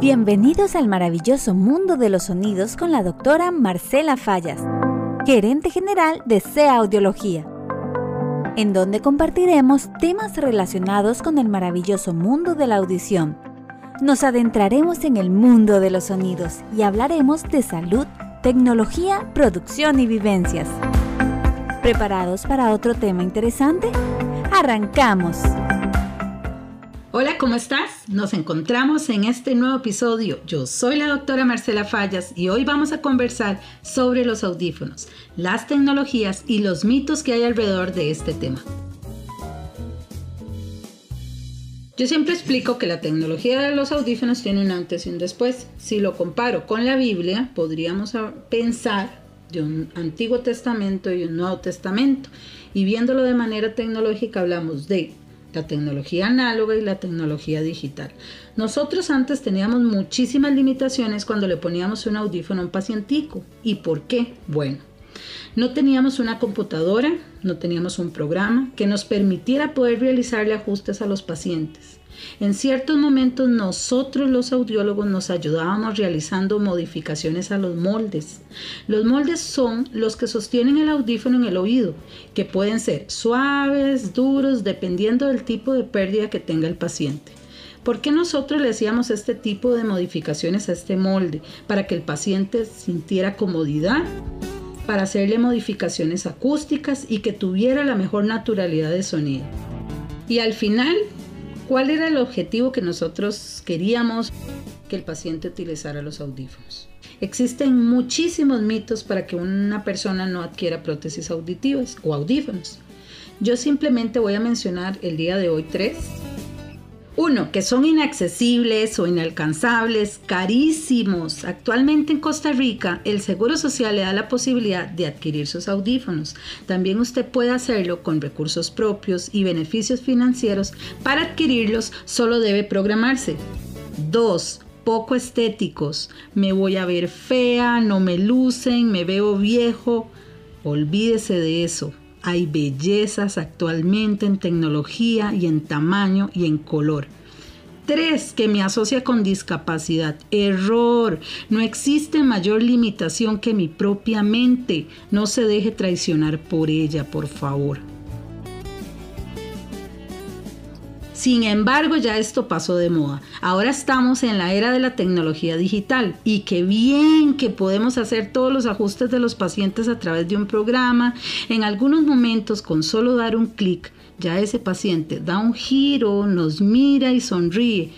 Bienvenidos al maravilloso mundo de los sonidos con la doctora Marcela Fallas, gerente general de CEA Audiología, en donde compartiremos temas relacionados con el maravilloso mundo de la audición. Nos adentraremos en el mundo de los sonidos y hablaremos de salud, tecnología, producción y vivencias. ¿Preparados para otro tema interesante? ¡Arrancamos! Hola, ¿cómo estás? Nos encontramos en este nuevo episodio. Yo soy la doctora Marcela Fallas y hoy vamos a conversar sobre los audífonos, las tecnologías y los mitos que hay alrededor de este tema. Yo siempre explico que la tecnología de los audífonos tiene un antes y un después. Si lo comparo con la Biblia, podríamos pensar de un Antiguo Testamento y un Nuevo Testamento. Y viéndolo de manera tecnológica hablamos de la tecnología análoga y la tecnología digital. Nosotros antes teníamos muchísimas limitaciones cuando le poníamos un audífono a un pacientico. ¿Y por qué? Bueno, no teníamos una computadora, no teníamos un programa que nos permitiera poder realizarle ajustes a los pacientes. En ciertos momentos nosotros los audiólogos nos ayudábamos realizando modificaciones a los moldes. Los moldes son los que sostienen el audífono en el oído, que pueden ser suaves, duros, dependiendo del tipo de pérdida que tenga el paciente. ¿Por qué nosotros le hacíamos este tipo de modificaciones a este molde? Para que el paciente sintiera comodidad, para hacerle modificaciones acústicas y que tuviera la mejor naturalidad de sonido. Y al final ¿Cuál era el objetivo que nosotros queríamos que el paciente utilizara los audífonos? Existen muchísimos mitos para que una persona no adquiera prótesis auditivas o audífonos. Yo simplemente voy a mencionar el día de hoy tres uno, que son inaccesibles o inalcanzables, carísimos. Actualmente en Costa Rica, el Seguro Social le da la posibilidad de adquirir sus audífonos. También usted puede hacerlo con recursos propios y beneficios financieros. Para adquirirlos, solo debe programarse. Dos, poco estéticos. Me voy a ver fea, no me lucen, me veo viejo. Olvídese de eso. Hay bellezas actualmente en tecnología y en tamaño y en color. Tres, que me asocia con discapacidad. Error. No existe mayor limitación que mi propia mente. No se deje traicionar por ella, por favor. Sin embargo, ya esto pasó de moda. Ahora estamos en la era de la tecnología digital y qué bien que podemos hacer todos los ajustes de los pacientes a través de un programa. En algunos momentos, con solo dar un clic, ya ese paciente da un giro, nos mira y sonríe.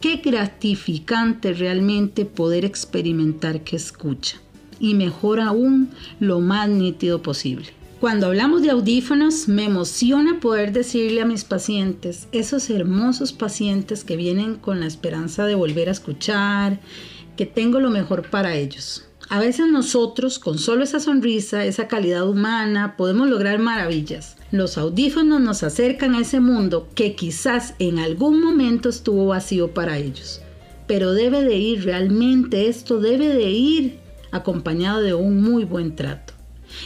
Qué gratificante realmente poder experimentar que escucha. Y mejor aún, lo más nítido posible. Cuando hablamos de audífonos, me emociona poder decirle a mis pacientes, esos hermosos pacientes que vienen con la esperanza de volver a escuchar, que tengo lo mejor para ellos. A veces nosotros, con solo esa sonrisa, esa calidad humana, podemos lograr maravillas. Los audífonos nos acercan a ese mundo que quizás en algún momento estuvo vacío para ellos. Pero debe de ir, realmente esto debe de ir acompañado de un muy buen trato.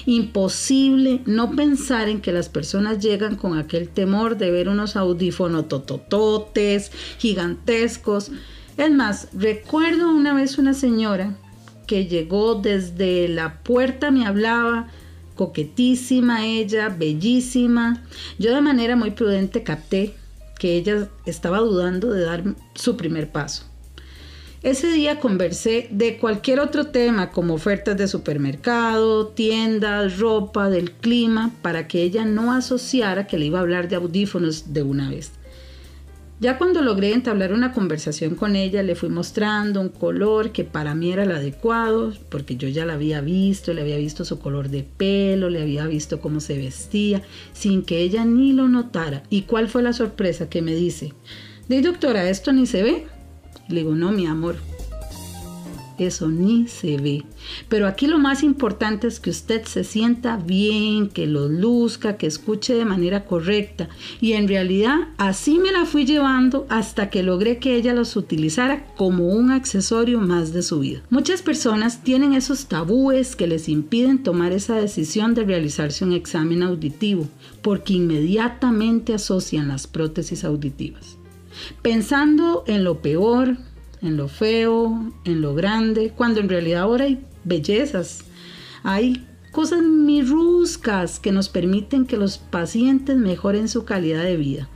Imposible no pensar en que las personas llegan con aquel temor de ver unos audífonos totototes, gigantescos. Es más, recuerdo una vez una señora que llegó desde la puerta, me hablaba, coquetísima ella, bellísima. Yo de manera muy prudente capté que ella estaba dudando de dar su primer paso. Ese día conversé de cualquier otro tema como ofertas de supermercado, tiendas, ropa, del clima, para que ella no asociara que le iba a hablar de audífonos de una vez. Ya cuando logré entablar una conversación con ella, le fui mostrando un color que para mí era el adecuado, porque yo ya la había visto, le había visto su color de pelo, le había visto cómo se vestía, sin que ella ni lo notara. ¿Y cuál fue la sorpresa que me dice? De doctora, esto ni se ve. Le digo, no, mi amor, eso ni se ve. Pero aquí lo más importante es que usted se sienta bien, que lo luzca, que escuche de manera correcta. Y en realidad así me la fui llevando hasta que logré que ella los utilizara como un accesorio más de su vida. Muchas personas tienen esos tabúes que les impiden tomar esa decisión de realizarse un examen auditivo porque inmediatamente asocian las prótesis auditivas. Pensando en lo peor, en lo feo, en lo grande, cuando en realidad ahora hay bellezas, hay cosas mirruscas que nos permiten que los pacientes mejoren su calidad de vida,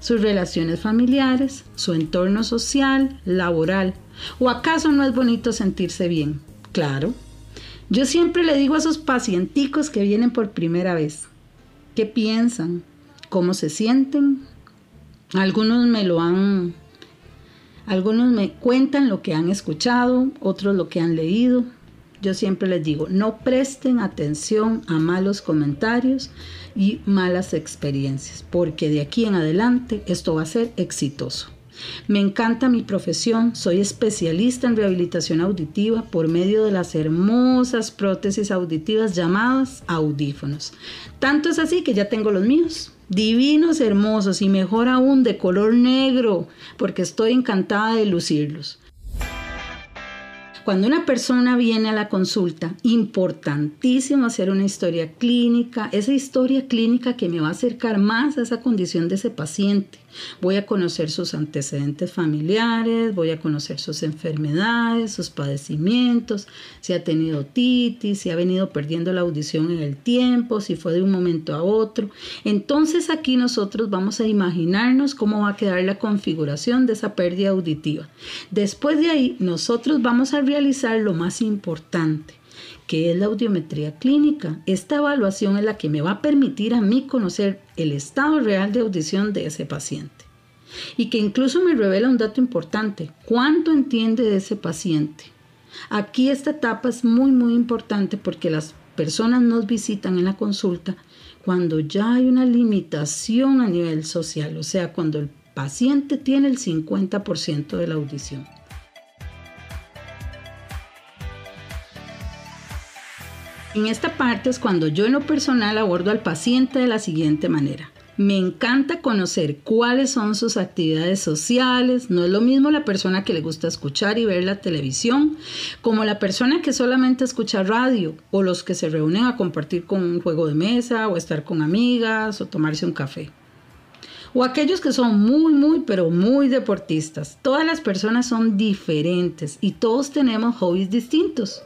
sus relaciones familiares, su entorno social, laboral. ¿O acaso no es bonito sentirse bien? Claro. Yo siempre le digo a esos pacienticos que vienen por primera vez, ¿qué piensan? ¿Cómo se sienten? Algunos me lo han algunos me cuentan lo que han escuchado, otros lo que han leído. Yo siempre les digo, no presten atención a malos comentarios y malas experiencias, porque de aquí en adelante esto va a ser exitoso. Me encanta mi profesión, soy especialista en rehabilitación auditiva por medio de las hermosas prótesis auditivas llamadas audífonos. Tanto es así que ya tengo los míos divinos, hermosos y mejor aún de color negro, porque estoy encantada de lucirlos. Cuando una persona viene a la consulta, importantísimo hacer una historia clínica, esa historia clínica que me va a acercar más a esa condición de ese paciente. Voy a conocer sus antecedentes familiares, voy a conocer sus enfermedades, sus padecimientos, si ha tenido titis, si ha venido perdiendo la audición en el tiempo, si fue de un momento a otro. Entonces aquí nosotros vamos a imaginarnos cómo va a quedar la configuración de esa pérdida auditiva. Después de ahí, nosotros vamos a realizar lo más importante que es la audiometría clínica. Esta evaluación es la que me va a permitir a mí conocer el estado real de audición de ese paciente. Y que incluso me revela un dato importante, cuánto entiende de ese paciente. Aquí esta etapa es muy muy importante porque las personas nos visitan en la consulta cuando ya hay una limitación a nivel social, o sea, cuando el paciente tiene el 50% de la audición. En esta parte es cuando yo en lo personal abordo al paciente de la siguiente manera. Me encanta conocer cuáles son sus actividades sociales. No es lo mismo la persona que le gusta escuchar y ver la televisión como la persona que solamente escucha radio o los que se reúnen a compartir con un juego de mesa o estar con amigas o tomarse un café. O aquellos que son muy, muy, pero muy deportistas. Todas las personas son diferentes y todos tenemos hobbies distintos.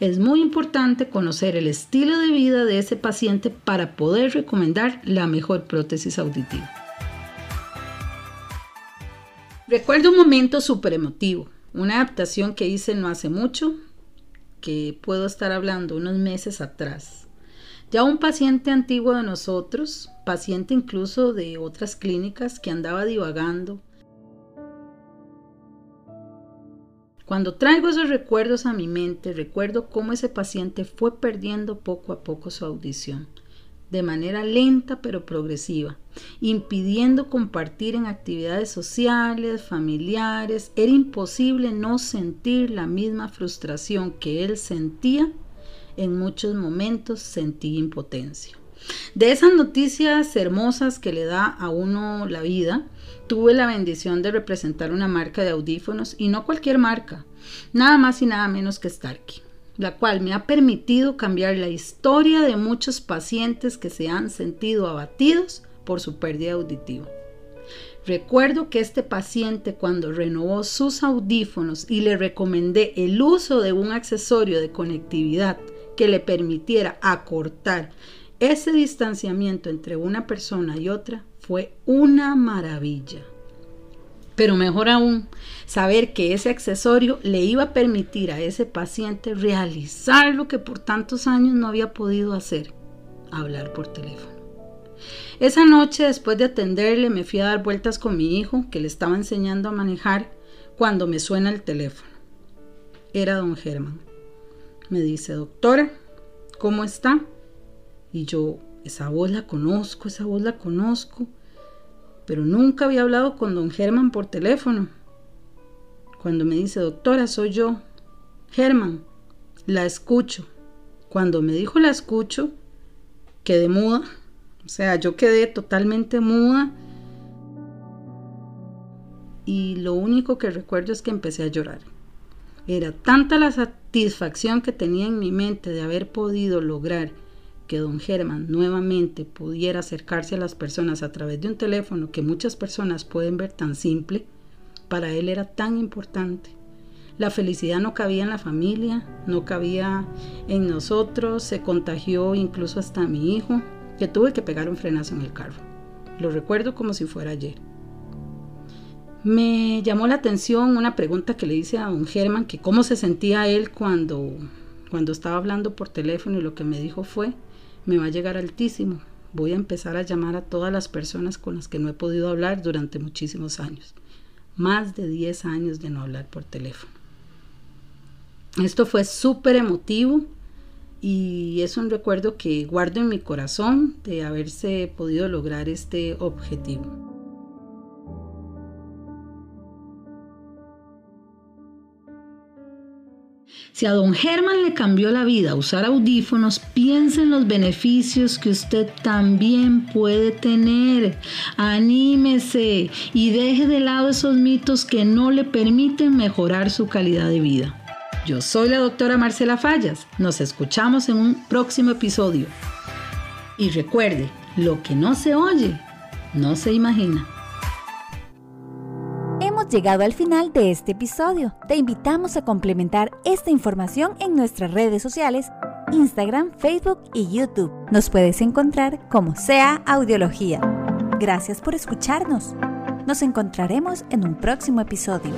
Es muy importante conocer el estilo de vida de ese paciente para poder recomendar la mejor prótesis auditiva. Recuerdo un momento súper emotivo, una adaptación que hice no hace mucho, que puedo estar hablando unos meses atrás. Ya un paciente antiguo de nosotros, paciente incluso de otras clínicas que andaba divagando, Cuando traigo esos recuerdos a mi mente, recuerdo cómo ese paciente fue perdiendo poco a poco su audición, de manera lenta pero progresiva, impidiendo compartir en actividades sociales, familiares. Era imposible no sentir la misma frustración que él sentía. En muchos momentos sentí impotencia. De esas noticias hermosas que le da a uno la vida, tuve la bendición de representar una marca de audífonos y no cualquier marca, nada más y nada menos que Starkey, la cual me ha permitido cambiar la historia de muchos pacientes que se han sentido abatidos por su pérdida auditiva. Recuerdo que este paciente cuando renovó sus audífonos y le recomendé el uso de un accesorio de conectividad que le permitiera acortar ese distanciamiento entre una persona y otra fue una maravilla. Pero mejor aún, saber que ese accesorio le iba a permitir a ese paciente realizar lo que por tantos años no había podido hacer, hablar por teléfono. Esa noche, después de atenderle, me fui a dar vueltas con mi hijo, que le estaba enseñando a manejar, cuando me suena el teléfono. Era don Germán. Me dice, doctora, ¿cómo está? Y yo, esa voz la conozco, esa voz la conozco, pero nunca había hablado con don Germán por teléfono. Cuando me dice, doctora, soy yo, Germán, la escucho. Cuando me dijo la escucho, quedé muda. O sea, yo quedé totalmente muda. Y lo único que recuerdo es que empecé a llorar. Era tanta la satisfacción que tenía en mi mente de haber podido lograr que don Germán nuevamente pudiera acercarse a las personas a través de un teléfono que muchas personas pueden ver tan simple, para él era tan importante. La felicidad no cabía en la familia, no cabía en nosotros, se contagió incluso hasta mi hijo, que tuve que pegar un frenazo en el carro. Lo recuerdo como si fuera ayer. Me llamó la atención una pregunta que le hice a don Germán, que cómo se sentía él cuando, cuando estaba hablando por teléfono y lo que me dijo fue, me va a llegar altísimo, voy a empezar a llamar a todas las personas con las que no he podido hablar durante muchísimos años. Más de 10 años de no hablar por teléfono. Esto fue súper emotivo y es un recuerdo que guardo en mi corazón de haberse podido lograr este objetivo. Si a don Germán le cambió la vida usar audífonos, piensa en los beneficios que usted también puede tener. Anímese y deje de lado esos mitos que no le permiten mejorar su calidad de vida. Yo soy la doctora Marcela Fallas. Nos escuchamos en un próximo episodio. Y recuerde, lo que no se oye, no se imagina. Llegado al final de este episodio. Te invitamos a complementar esta información en nuestras redes sociales, Instagram, Facebook y YouTube. Nos puedes encontrar como sea Audiología. Gracias por escucharnos. Nos encontraremos en un próximo episodio.